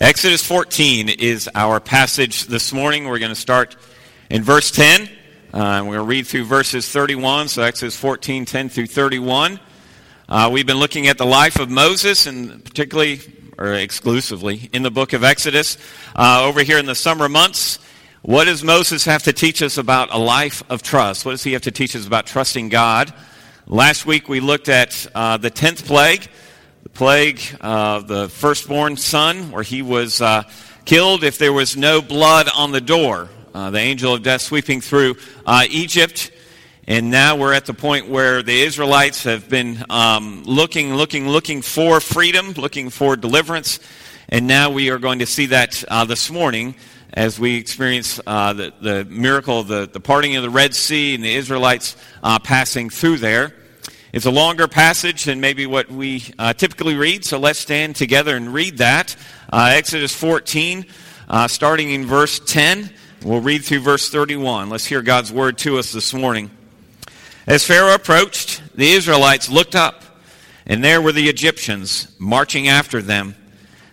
Exodus 14 is our passage this morning. We're going to start in verse 10. Uh, we're going to read through verses 31, so Exodus 14, 10 through 31. Uh, we've been looking at the life of Moses, and particularly, or exclusively, in the book of Exodus. Uh, over here in the summer months, what does Moses have to teach us about a life of trust? What does he have to teach us about trusting God? Last week we looked at uh, the 10th plague the plague of the firstborn son, where he was uh, killed if there was no blood on the door. Uh, the angel of death sweeping through uh, Egypt. And now we're at the point where the Israelites have been um, looking, looking, looking for freedom, looking for deliverance. And now we are going to see that uh, this morning as we experience uh, the, the miracle of the, the parting of the Red Sea and the Israelites uh, passing through there. It's a longer passage than maybe what we uh, typically read, so let's stand together and read that. Uh, Exodus 14, uh, starting in verse 10. We'll read through verse 31. Let's hear God's word to us this morning. As Pharaoh approached, the Israelites looked up, and there were the Egyptians marching after them.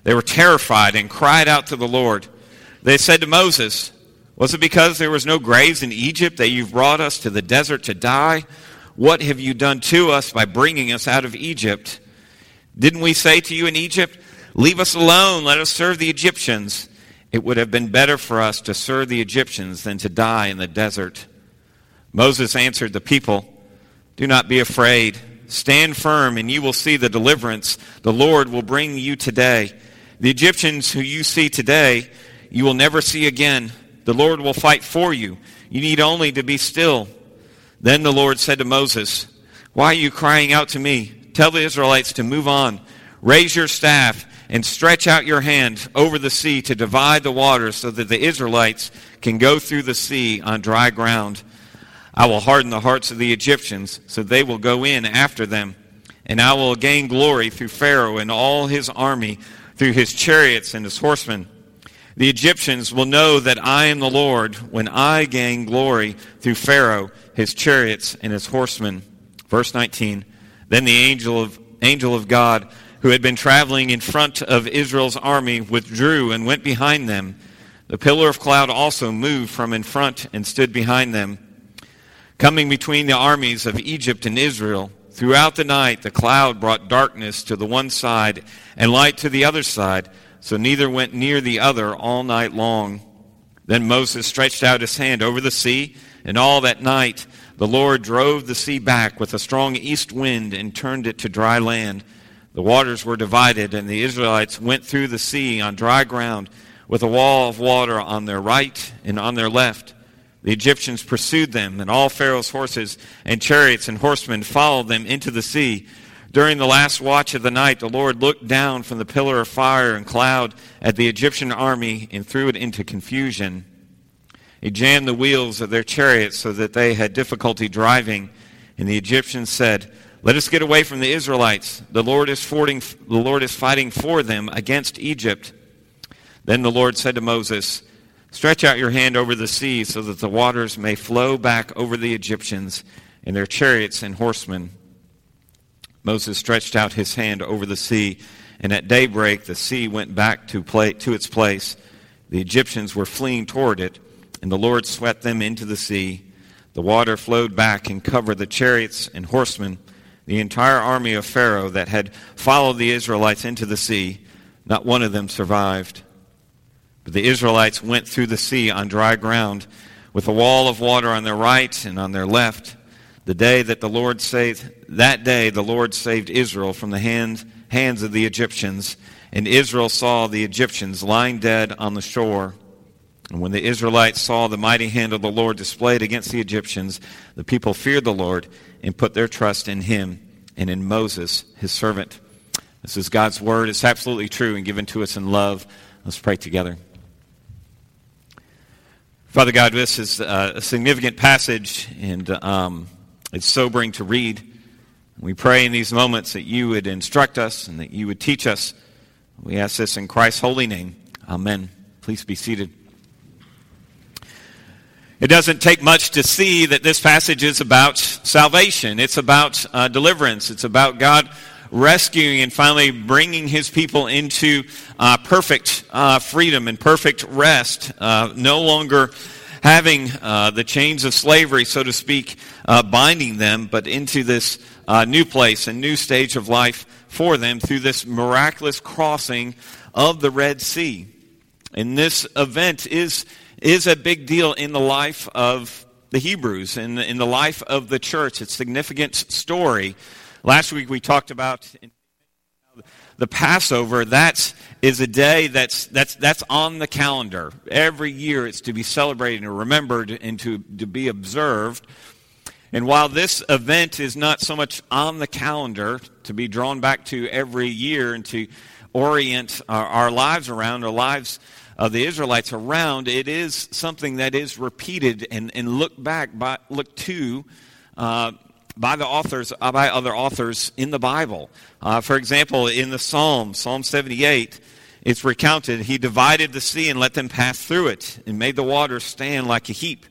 They were terrified and cried out to the Lord. They said to Moses, Was it because there was no graves in Egypt that you've brought us to the desert to die? What have you done to us by bringing us out of Egypt? Didn't we say to you in Egypt, Leave us alone, let us serve the Egyptians? It would have been better for us to serve the Egyptians than to die in the desert. Moses answered the people, Do not be afraid. Stand firm, and you will see the deliverance the Lord will bring you today. The Egyptians who you see today, you will never see again. The Lord will fight for you. You need only to be still then the Lord said to Moses, Why are you crying out to me? Tell the Israelites to move on. Raise your staff and stretch out your hand over the sea to divide the waters so that the Israelites can go through the sea on dry ground. I will harden the hearts of the Egyptians so they will go in after them. And I will gain glory through Pharaoh and all his army, through his chariots and his horsemen. The Egyptians will know that I am the Lord when I gain glory through Pharaoh his chariots and his horsemen. Verse 19. Then the angel of, angel of God, who had been traveling in front of Israel's army, withdrew and went behind them. The pillar of cloud also moved from in front and stood behind them. Coming between the armies of Egypt and Israel, throughout the night the cloud brought darkness to the one side and light to the other side, so neither went near the other all night long. Then Moses stretched out his hand over the sea, and all that night the Lord drove the sea back with a strong east wind and turned it to dry land. The waters were divided, and the Israelites went through the sea on dry ground with a wall of water on their right and on their left. The Egyptians pursued them, and all Pharaoh's horses and chariots and horsemen followed them into the sea. During the last watch of the night, the Lord looked down from the pillar of fire and cloud at the Egyptian army and threw it into confusion. He jammed the wheels of their chariots so that they had difficulty driving. And the Egyptians said, Let us get away from the Israelites. The Lord is, fording, the Lord is fighting for them against Egypt. Then the Lord said to Moses, Stretch out your hand over the sea so that the waters may flow back over the Egyptians and their chariots and horsemen. Moses stretched out his hand over the sea, and at daybreak the sea went back to, play, to its place. The Egyptians were fleeing toward it and the Lord swept them into the sea. The water flowed back and covered the chariots and horsemen, the entire army of Pharaoh that had followed the Israelites into the sea. Not one of them survived. But the Israelites went through the sea on dry ground, with a wall of water on their right and on their left. The day that the Lord saved, that day the Lord saved Israel from the hand, hands of the Egyptians, and Israel saw the Egyptians lying dead on the shore. And when the Israelites saw the mighty hand of the Lord displayed against the Egyptians, the people feared the Lord and put their trust in him and in Moses, his servant. This is God's word. It's absolutely true and given to us in love. Let's pray together. Father God, this is a significant passage, and um, it's sobering to read. We pray in these moments that you would instruct us and that you would teach us. We ask this in Christ's holy name. Amen. Please be seated. It doesn't take much to see that this passage is about salvation. It's about uh, deliverance. It's about God rescuing and finally bringing his people into uh, perfect uh, freedom and perfect rest, uh, no longer having uh, the chains of slavery, so to speak, uh, binding them, but into this new place and new stage of life for them through this miraculous crossing of the Red Sea. And this event is, is a big deal in the life of the Hebrews, in the, in the life of the church. It's a significant story. Last week we talked about the Passover. That is a day that's, that's, that's on the calendar. Every year it's to be celebrated and remembered and to, to be observed. And while this event is not so much on the calendar to be drawn back to every year and to orient our, our lives around, our lives of the Israelites around, it is something that is repeated and, and looked back by, looked to uh, by the authors, uh, by other authors in the Bible. Uh, for example, in the Psalm, Psalm 78, it's recounted, He divided the sea and let them pass through it, and made the waters stand like a heap.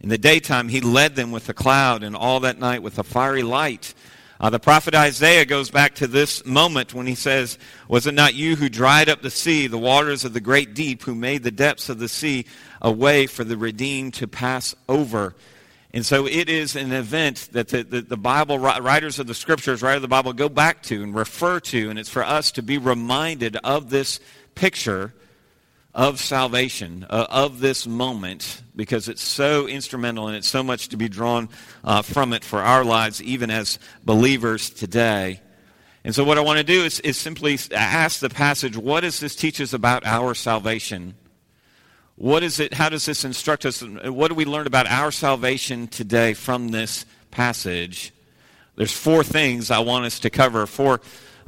In the daytime, he led them with a cloud, and all that night with a fiery light. Uh, the prophet Isaiah goes back to this moment when he says, Was it not you who dried up the sea, the waters of the great deep, who made the depths of the sea a way for the redeemed to pass over? And so it is an event that the, the, the Bible writers of the scriptures, writers of the Bible, go back to and refer to, and it's for us to be reminded of this picture of salvation, uh, of this moment, because it's so instrumental and it's so much to be drawn uh, from it for our lives, even as believers today. And so, what I want to do is, is simply ask the passage what does this teach us about our salvation? What is it? How does this instruct us? What do we learn about our salvation today from this passage? There's four things I want us to cover, four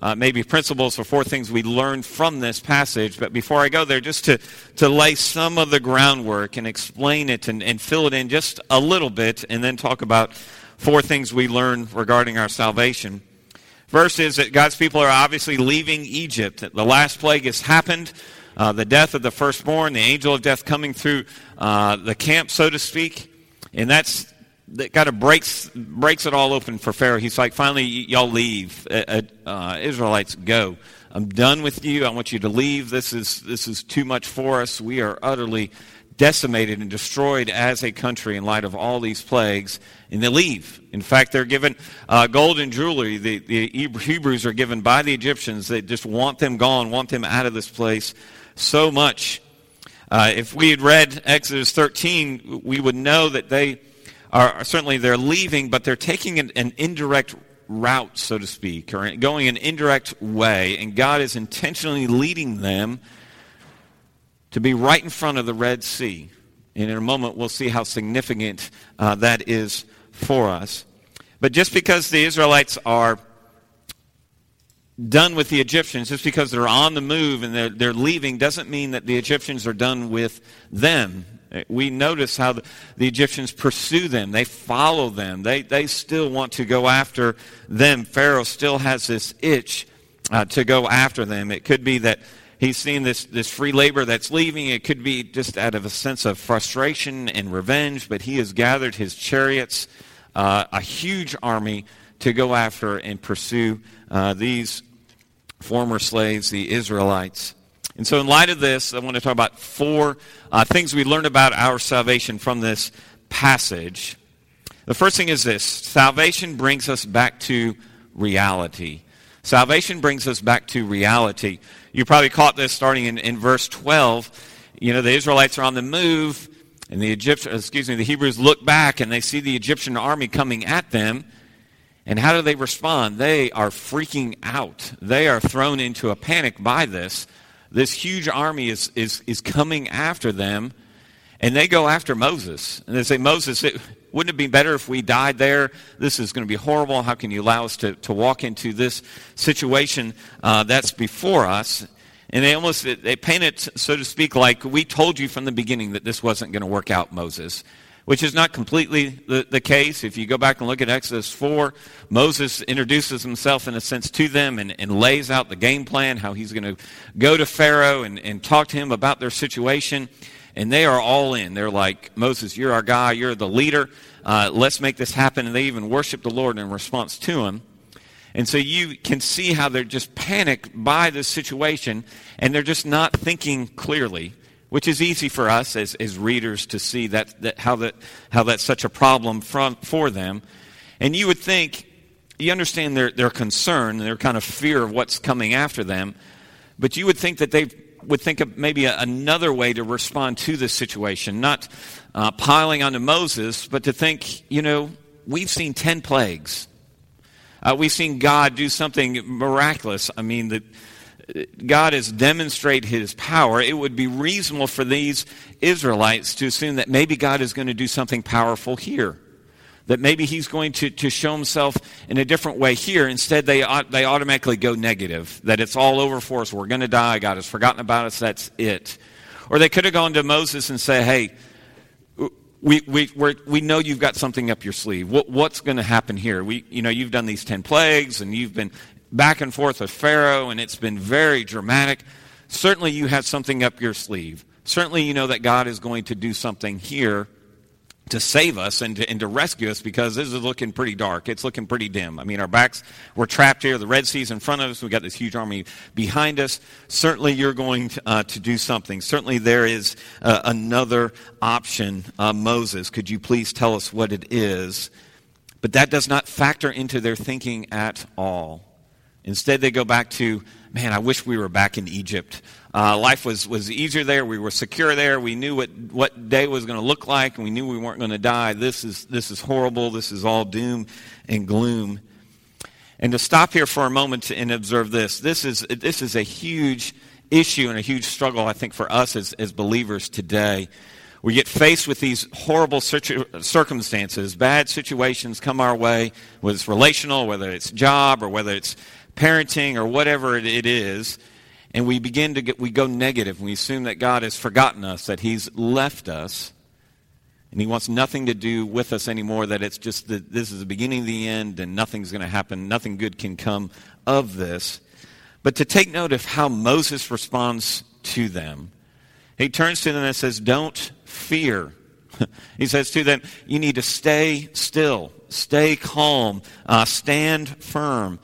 uh, maybe principles or four things we learned from this passage. But before I go there, just to, to lay some of the groundwork and explain it and, and fill it in just a little bit, and then talk about four things we learned regarding our salvation. First is that God's people are obviously leaving Egypt. The last plague has happened. Uh, the death of the firstborn, the angel of death coming through uh, the camp, so to speak. And that's that kind of breaks breaks it all open for Pharaoh. He's like, finally, y'all leave. Uh, uh, Israelites, go. I'm done with you. I want you to leave. This is this is too much for us. We are utterly decimated and destroyed as a country in light of all these plagues, and they leave. In fact, they're given uh, gold and jewelry. The, the Hebrews are given by the Egyptians. They just want them gone, want them out of this place so much. Uh, if we had read Exodus 13, we would know that they are certainly they're leaving, but they're taking an, an indirect route, so to speak, or going an indirect way, and God is intentionally leading them to be right in front of the Red Sea. And in a moment, we'll see how significant uh, that is for us. But just because the Israelites are done with the Egyptians, just because they're on the move and they're, they're leaving, doesn't mean that the Egyptians are done with them. We notice how the, the, Egyptians pursue them. They follow them. They, they still want to go after them. Pharaoh still has this itch uh, to go after them. It could be that he's seen this, this free labor that's leaving. It could be just out of a sense of frustration and revenge, but he has gathered his chariots, uh, a huge army, to go after and pursue uh, these former slaves, the Israelites. And so, in light of this, I want to talk about four uh, things we learned about our salvation from this passage. The first thing is this salvation brings us back to reality. Salvation brings us back to reality. You probably caught this starting in, in verse 12. You know, the Israelites are on the move, and the Egyptian, excuse me, the Hebrews look back and they see the Egyptian army coming at them. And how do they respond? They are freaking out. They are thrown into a panic by this this huge army is, is, is coming after them, and they go after Moses. And they say, Moses, it, wouldn't it be better if we died there? This is going to be horrible. How can you allow us to, to walk into this situation uh, that's before us? And they almost they paint it, so to speak, like we told you from the beginning that this wasn't going to work out, Moses which is not completely the, the case. If you go back and look at Exodus 4, Moses introduces himself in a sense to them and, and lays out the game plan, how he's going to go to Pharaoh and, and talk to him about their situation. And they are all in. They're like, Moses, you're our guy, you're the leader. Uh, let's make this happen. And they even worship the Lord in response to him. And so you can see how they're just panicked by the situation and they're just not thinking clearly, which is easy for us as, as readers to see that, that, how, that, how that's such a problem from, for them. And you would think, you understand their, their concern, and their kind of fear of what's coming after them, but you would think that they would think of maybe a, another way to respond to this situation, not uh, piling onto Moses, but to think, you know, we've seen 10 plagues. Uh, we've seen God do something miraculous. I mean, that God has demonstrated his power. It would be reasonable for these Israelites to assume that maybe God is going to do something powerful here. That maybe he's going to, to show himself in a different way here. Instead, they, they automatically go negative. That it's all over for us. We're going to die. God has forgotten about us. That's it. Or they could have gone to Moses and say, hey, we, we, we know you've got something up your sleeve. What, what's going to happen here? We, you know, you've done these 10 plagues and you've been back and forth with Pharaoh and it's been very dramatic. Certainly you have something up your sleeve. Certainly you know that God is going to do something here to save us and to, and to rescue us because this is looking pretty dark. It's looking pretty dim. I mean, our backs, we're trapped here. The Red Sea's in front of us. We've got this huge army behind us. Certainly, you're going to, uh, to do something. Certainly, there is uh, another option. Uh, Moses, could you please tell us what it is? But that does not factor into their thinking at all. Instead, they go back to, man, I wish we were back in Egypt. Uh, life was, was easier there. We were secure there. We knew what, what day was going to look like, and we knew we weren't going to die. This is, this is horrible. This is all doom and gloom. And to stop here for a moment and observe this, this is, this is a huge issue and a huge struggle, I think, for us as, as believers today. We get faced with these horrible circumstances, bad situations come our way, whether it's relational, whether it's job, or whether it's parenting, or whatever it is and we begin to get, we go negative. We assume that God has forgotten us, that He's left us, and He wants nothing to do with us anymore, that it's just that this is the beginning of the end and nothing's going to happen, nothing good can come of this. But to take note of how Moses responds to them, he turns to them and says, Don't fear. he says to them, You need to stay still, stay calm, uh, stand firm.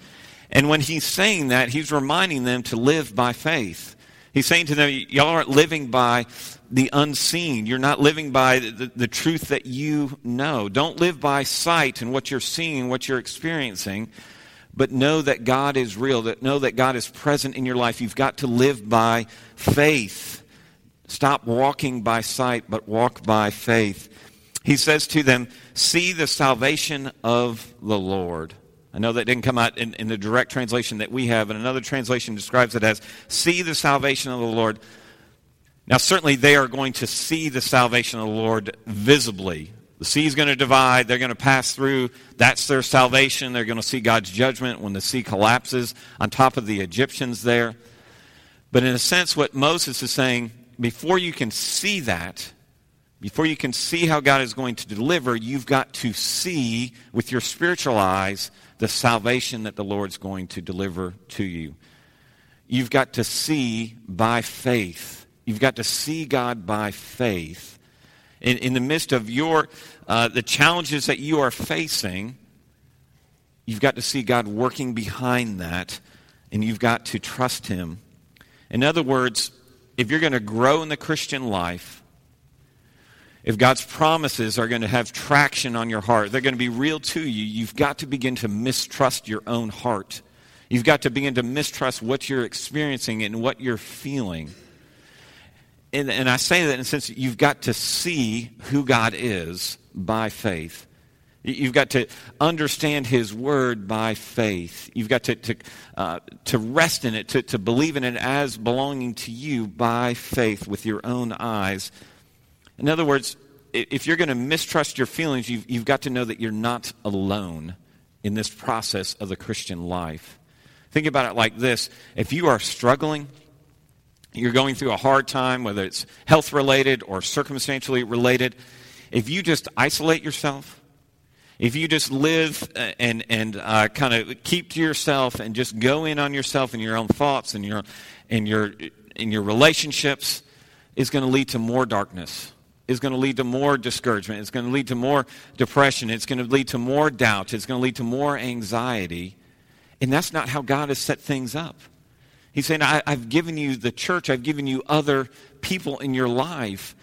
And when he's saying that, he's reminding them to live by faith. He's saying to them, y'all aren't living by the unseen. You're not living by the, the, truth that you know. Don't live by sight and what you're seeing, what you're experiencing, but know that God is real, that know that God is present in your life. You've got to live by faith. Stop walking by sight, but walk by faith. He says to them, See the salvation of the Lord. I know that didn't come out in, in, the direct translation that we have, and another translation describes it as see the salvation of the Lord. Now, certainly they are going to see the salvation of the Lord visibly. The sea is going to divide. They're going to pass through. That's their salvation. They're going to see God's judgment when the sea collapses on top of the Egyptians there. But in a sense, what Moses is saying, before you can see that, before you can see how God is going to deliver, you've got to see with your spiritual eyes the salvation that the Lord's going to deliver to you. You've got to see by faith. You've got to see God by faith. In, in the midst of your, uh, the challenges that you are facing, you've got to see God working behind that, and you've got to trust Him. In other words, if you're going to grow in the Christian life, if God's promises are going to have traction on your heart, they're going to be real to you, you've got to begin to mistrust your own heart. You've got to begin to mistrust what you're experiencing and what you're feeling. And, and I say that in the sense you've got to see who God is by faith. You've got to understand His Word by faith. You've got to, to, uh, to rest in it, to, to believe in it as belonging to you by faith with your own eyes in other words, if you're going to mistrust your feelings, you've, you've got to know that you're not alone in this process of the Christian life. Think about it like this if you are struggling, you're going through a hard time, whether it's health related or circumstantially related, if you just isolate yourself, if you just live uh, and, and uh, kind of keep to yourself and just go in on yourself and your own thoughts and your, and your, in your relationships, is going to lead to more darkness is going to lead to more discouragement. It's going to lead to more depression. It's going to lead to more doubt. It's going to lead to more anxiety. And that's not how God has set things up. He's saying, I, have given you the church, I've given you other people in your life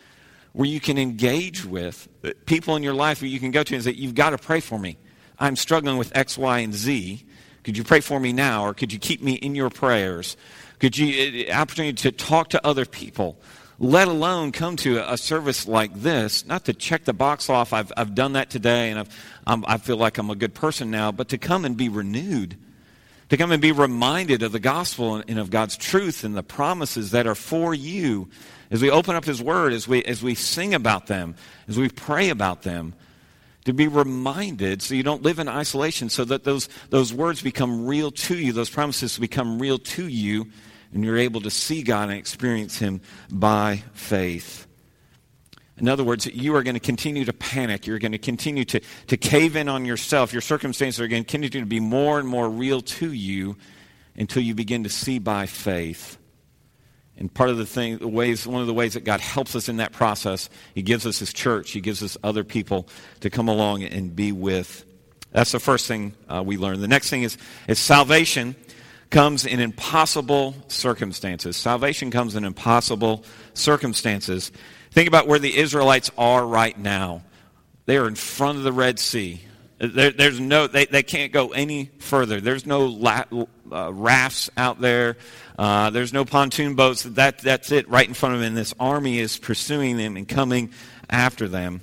where you can engage with, people in your life where you can go to and say, You've got to pray for me. I'm struggling with X, Y, and Z. Could you pray for me now, or could you keep me in your prayers? Could you, uh, opportunity to talk to other people, let alone come to a, service like this, not to check the box off, I've, I've done that today and I'm, I feel like I'm a good person now, but to come and be renewed, to come and be reminded of the gospel and, and of God's truth and the promises that are for you. As we open up His Word, as we, as we sing about them, as we pray about them to be reminded so you don't live in isolation, so that those, those words become real to you, those promises become real to you, and you're able to see God and experience Him by faith. In other words, you are going to continue to panic. You're going to continue to, to cave in on yourself. Your circumstances are going to continue to be more and more real to you until you begin to see by faith and part of the thing, the ways, one of the ways that God helps us in that process, He gives us His church. He gives us other people to come along and be with. That's the first thing uh, we learn. The next thing is, is salvation comes in impossible circumstances. Salvation comes in impossible circumstances. Think about where the Israelites are right now. They are in front of the Red Sea. There, there's no, they, they can't go any further. There's no la, uh, rafts out there. Uh, there's no pontoon boats. That, that's it right in front of them. And this army is pursuing them and coming after them.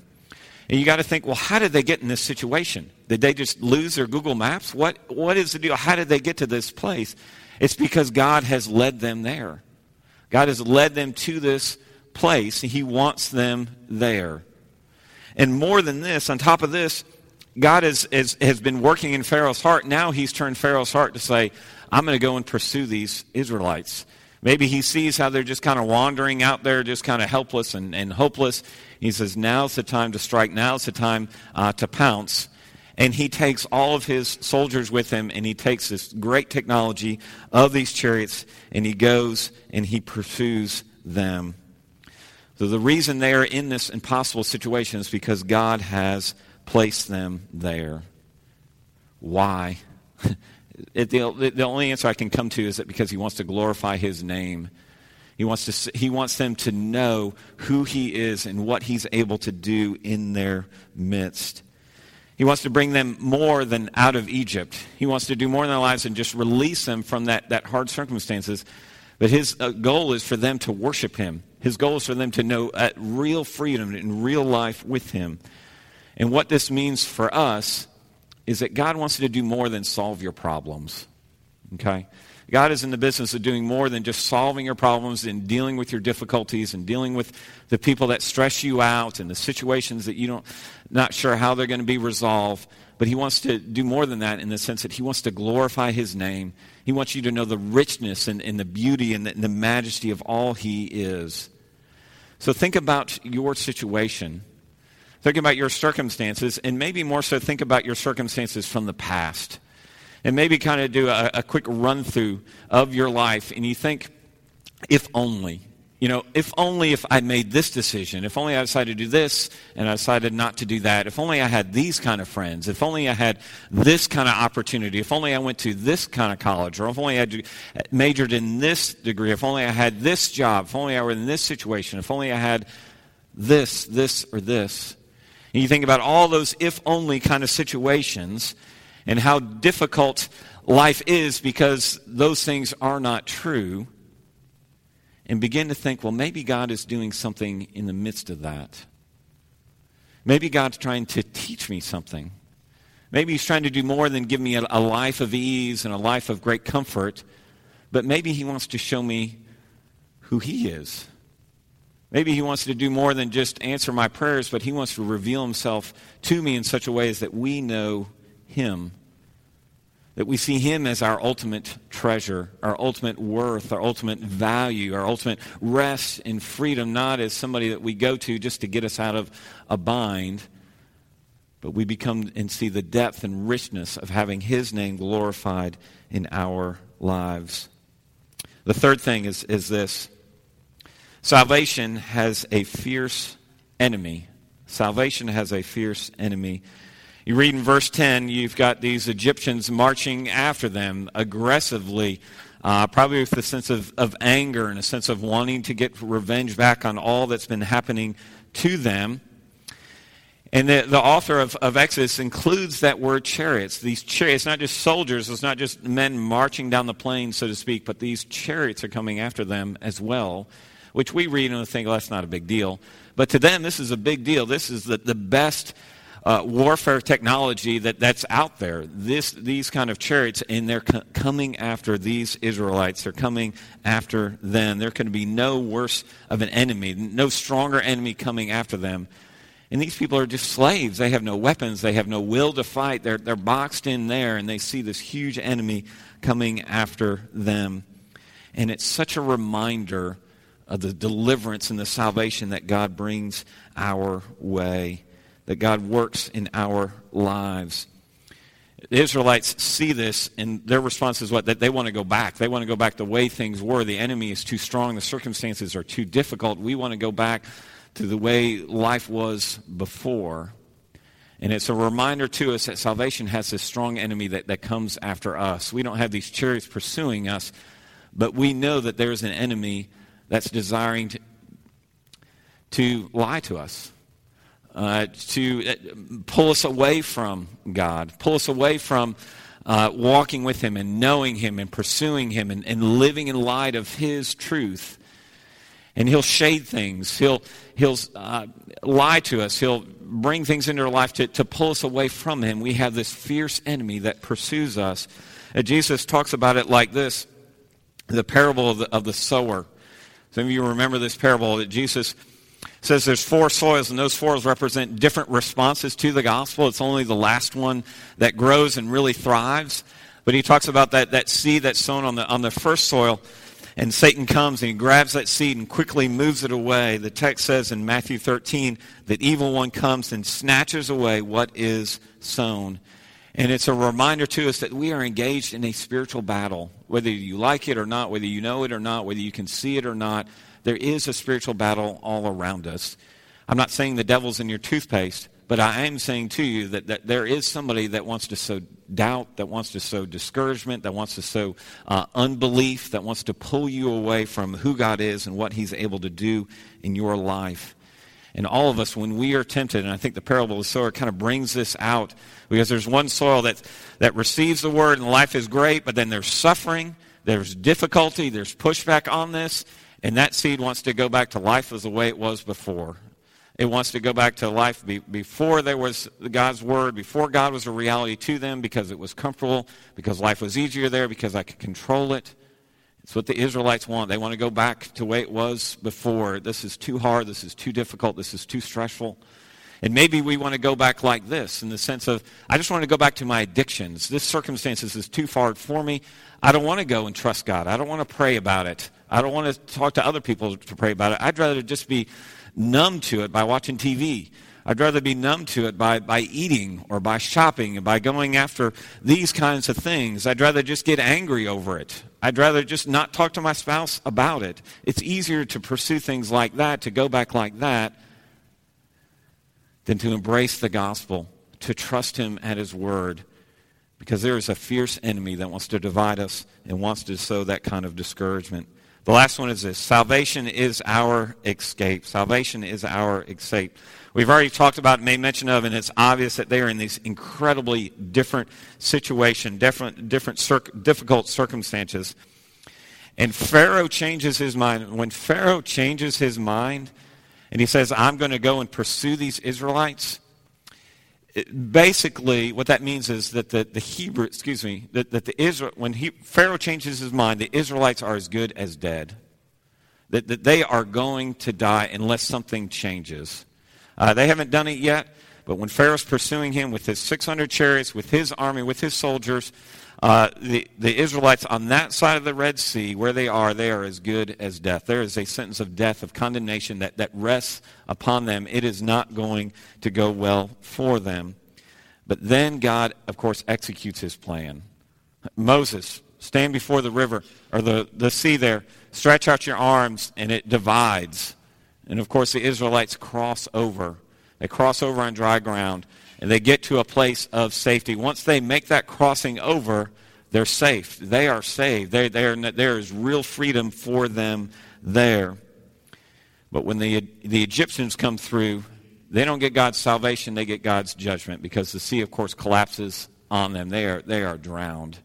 And you got to think, well, how did they get in this situation? Did they just lose their Google Maps? What, what is the deal? How did they get to this place? It's because God has led them there. God has led them to this place. And He wants them there. And more than this, on top of this, God has, has, has been working in Pharaoh's heart. Now he's turned Pharaoh's heart to say, I'm going to go and pursue these Israelites. Maybe he sees how they're just kind of wandering out there, just kind of helpless and, and hopeless. He says, Now's the time to strike. Now's the time uh, to pounce. And he takes all of his soldiers with him, and he takes this great technology of these chariots, and he goes and he pursues them. So the reason they are in this impossible situation is because God has placed them there. Why? it, the, the only answer I can come to is that because he wants to glorify his name. He wants, to, he wants them to know who he is and what he's able to do in their midst. He wants to bring them more than out of Egypt. He wants to do more in their lives and just release them from that, that hard circumstances. But his uh, goal is for them to worship him. His goal is for them to know uh, real freedom and real life with him. And what this means for us is that God wants you to do more than solve your problems. Okay? God is in the business of doing more than just solving your problems and dealing with your difficulties and dealing with the people that stress you out and the situations that you don't not sure how they're going to be resolved. But he wants to do more than that in the sense that he wants to glorify his name. He wants you to know the richness and, and the beauty and the, and the majesty of all he is. So think about your situation Think about your circumstances, and maybe more so think about your circumstances from the past. And maybe kind of do a, a quick run through of your life, and you think, if only. You know, if only if I made this decision, if only I decided to do this and I decided not to do that, if only I had these kind of friends, if only I had this kind of opportunity, if only I went to this kind of college, or if only I uh, majored in this degree, if only I had this job, if only I were in this situation, if only I had this, this, or this. And you think about all those if only kind of situations and how difficult life is because those things are not true. And begin to think, well, maybe God is doing something in the midst of that. Maybe God's trying to teach me something. Maybe He's trying to do more than give me a, a life of ease and a life of great comfort, but maybe He wants to show me who He is Maybe he wants to do more than just answer my prayers, but he wants to reveal himself to me in such a way as that we know him. That we see him as our ultimate treasure, our ultimate worth, our ultimate value, our ultimate rest and freedom, not as somebody that we go to just to get us out of a bind, but we become and see the depth and richness of having his name glorified in our lives. The third thing is, is this Salvation has a fierce enemy. Salvation has a fierce enemy. You read in verse 10, you've got these Egyptians marching after them aggressively, uh, probably with a sense of, of anger and a sense of wanting to get revenge back on all that's been happening to them. And the, the author of, of Exodus includes that word chariots. These chariots, not just soldiers, it's not just men marching down the plain, so to speak, but these chariots are coming after them as well, which we read and think, well, that's not a big deal. But to them, this is a big deal. This is the, the best uh, warfare technology that, that's out there. This, these kind of chariots, and they're co- coming after these Israelites. They're coming after them. There can be no worse of an enemy, no stronger enemy coming after them and these people are just slaves. They have no weapons. They have no will to fight. They're, they're boxed in there, and they see this huge enemy coming after them. And it's such a reminder of the deliverance and the salvation that God brings our way, that God works in our lives. The Israelites see this, and their response is what? That they want to go back. They want to go back the way things were. The enemy is too strong. The circumstances are too difficult. We want to go back to the way life was before. And it's a reminder to us that salvation has this strong enemy that, that comes after us. We don't have these chariots pursuing us, but we know that there's an enemy that's desiring to, to lie to us, uh, to uh, pull us away from God, pull us away from uh, walking with Him and knowing Him and pursuing Him and, and living in light of His truth and he'll shade things. He'll, he'll uh, lie to us. He'll bring things into our life to, to pull us away from him. We have this fierce enemy that pursues us. And Jesus talks about it like this the parable of the, of the sower. Some of you remember this parable that Jesus says there's four soils, and those soils represent different responses to the gospel. It's only the last one that grows and really thrives. But he talks about that, that seed that's sown on the, on the first soil and Satan comes and he grabs that seed and quickly moves it away. The text says in Matthew 13 that evil one comes and snatches away what is sown. And it's a reminder to us that we are engaged in a spiritual battle. Whether you like it or not, whether you know it or not, whether you can see it or not, there is a spiritual battle all around us. I'm not saying the devil's in your toothpaste, but I am saying to you that, that there is somebody that wants to sow doubt, that wants to sow discouragement, that wants to sow uh, unbelief, that wants to pull you away from who God is and what He's able to do in your life. And all of us, when we are tempted, and I think the parable of the sower kind of brings this out, because there's one soil that, that receives the word and life is great, but then there's suffering, there's difficulty, there's pushback on this, and that seed wants to go back to life as the way it was before. It wants to go back to life before there was God's Word, before God was a reality to them, because it was comfortable, because life was easier there, because I could control it. It's what the Israelites want. They want to go back to the way it was before. This is too hard. This is too difficult. This is too stressful. And maybe we want to go back like this in the sense of, I just want to go back to my addictions. This circumstances is too far for me. I don't want to go and trust God. I don't want to pray about it. I don't want to talk to other people to pray about it. I'd rather just be numb to it by watching TV. I'd rather be numb to it by, by eating or by shopping and by going after these kinds of things. I'd rather just get angry over it. I'd rather just not talk to my spouse about it. It's easier to pursue things like that, to go back like that, than to embrace the gospel, to trust him at his word. Because there is a fierce enemy that wants to divide us and wants to sow that kind of discouragement. The last one is this salvation is our escape. Salvation is our escape. We've already talked about, made mention of, and it's obvious that they are in these incredibly different situation, different, different circ- difficult circumstances. And Pharaoh changes his mind. When Pharaoh changes his mind and he says, I'm going to go and pursue these Israelites, basically, what that means is that the, the Hebrew, excuse me, that, that the Israel, when he, Pharaoh changes his mind, the Israelites are as good as dead. That, that they are going to die unless something changes. Uh, they haven't done it yet, but when Pharaoh's pursuing him with his 600 chariots, with his army, with his soldiers, uh, the, the Israelites on that side of the Red Sea, where they are, they are as good as death. There is a sentence of death, of condemnation that, that rests upon them. It is not going to go well for them. But then God, of course, executes his plan. Moses, stand before the river, or the, the sea there, stretch out your arms, and it divides. And of course, the Israelites cross over. They cross over on dry ground. And they get to a place of safety. Once they make that crossing over, they're safe. They are saved. They, they are, there is real freedom for them there. But when the, the Egyptians come through, they don't get God's salvation, they get God's judgment because the sea, of course, collapses on them. They are, they are drowned,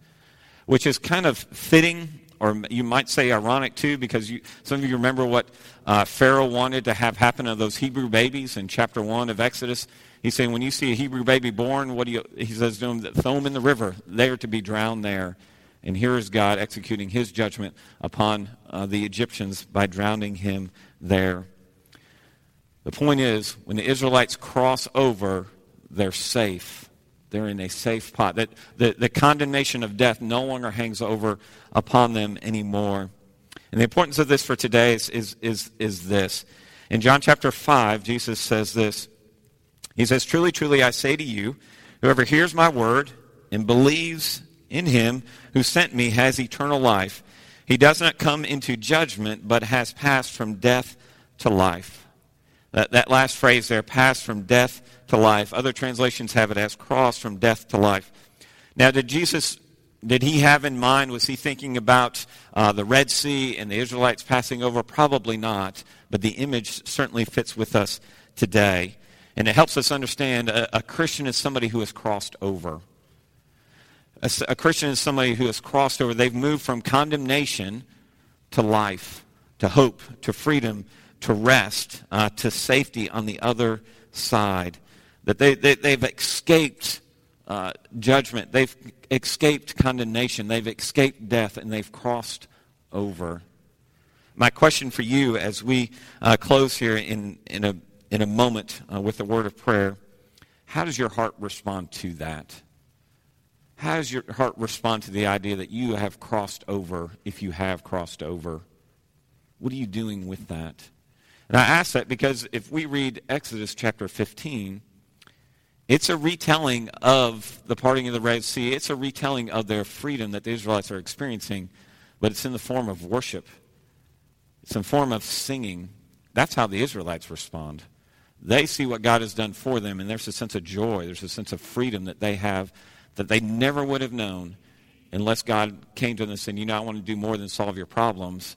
which is kind of fitting, or you might say ironic too, because you, some of you remember what uh, Pharaoh wanted to have happen to those Hebrew babies in chapter 1 of Exodus. He's saying, when you see a Hebrew baby born, what do you, he says to them, throw them in the river. They are to be drowned there. And here is God executing his judgment upon uh, the Egyptians by drowning him there. The point is, when the Israelites cross over, they're safe. They're in a safe pot. That the, the condemnation of death no longer hangs over upon them anymore. And the importance of this for today is, is, is, is this. In John chapter 5, Jesus says this. He says, Truly, truly, I say to you, whoever hears my word and believes in him who sent me has eternal life. He does not come into judgment, but has passed from death to life. That, that last phrase there, passed from death to life. Other translations have it as crossed from death to life. Now, did Jesus, did he have in mind, was he thinking about uh, the Red Sea and the Israelites passing over? Probably not, but the image certainly fits with us today. And it helps us understand a, a Christian is somebody who has crossed over. A, a Christian is somebody who has crossed over. They've moved from condemnation to life, to hope, to freedom, to rest, uh, to safety on the other side. That they, they, have escaped uh, judgment. They've escaped condemnation. They've escaped death, and they've crossed over. My question for you as we uh, close here in, in, a, in a moment uh, with a word of prayer, how does your heart respond to that? How does your heart respond to the idea that you have crossed over if you have crossed over? What are you doing with that? And I ask that because if we read Exodus chapter 15, it's a retelling of the parting of the Red Sea. It's a retelling of their freedom that the Israelites are experiencing, but it's in the form of worship. It's in the form of singing. That's how the Israelites respond. They see what God has done for them, and there's a sense of joy. There's a sense of freedom that they have that they never would have known unless God came to them and said, You know, I want to do more than solve your problems.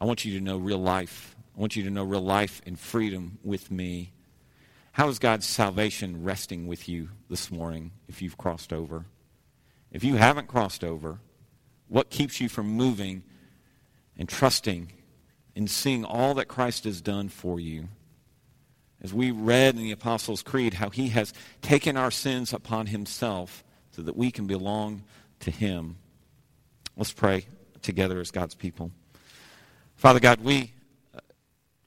I want you to know real life. I want you to know real life and freedom with me. How is God's salvation resting with you this morning if you've crossed over? If you haven't crossed over, what keeps you from moving and trusting and seeing all that Christ has done for you? As we read in the Apostles' Creed, how he has taken our sins upon himself so that we can belong to Him. Let's pray together as God's people. Father God, we uh,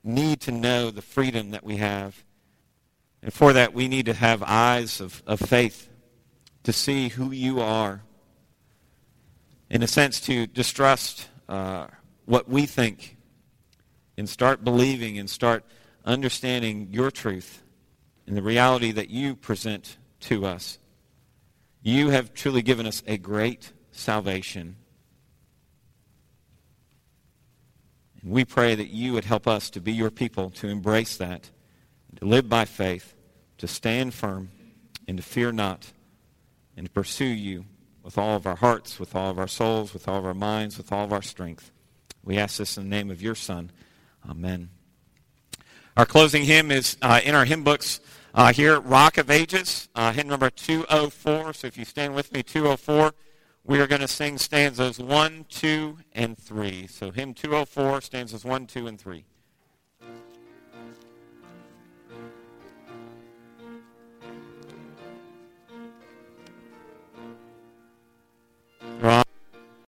need to know the freedom that we have. And for that, we need to have eyes of, of faith to see who you are. In a sense, to distrust uh, what we think and start believing and start understanding your truth and the reality that you present to us. You have truly given us a great salvation. And we pray that you would help us to be your people, to embrace that, to live by faith, to stand firm, and to fear not, and to pursue you with all of our hearts, with all of our souls, with all of our minds, with all of our strength. We ask this in the name of your Son. Amen. Our closing hymn is uh, in our hymn books. Uh, here, Rock of Ages, uh, hymn number 204. So if you stand with me, 204, we are going to sing stanzas 1, 2, and 3. So hymn 204, stanzas 1, 2, and 3.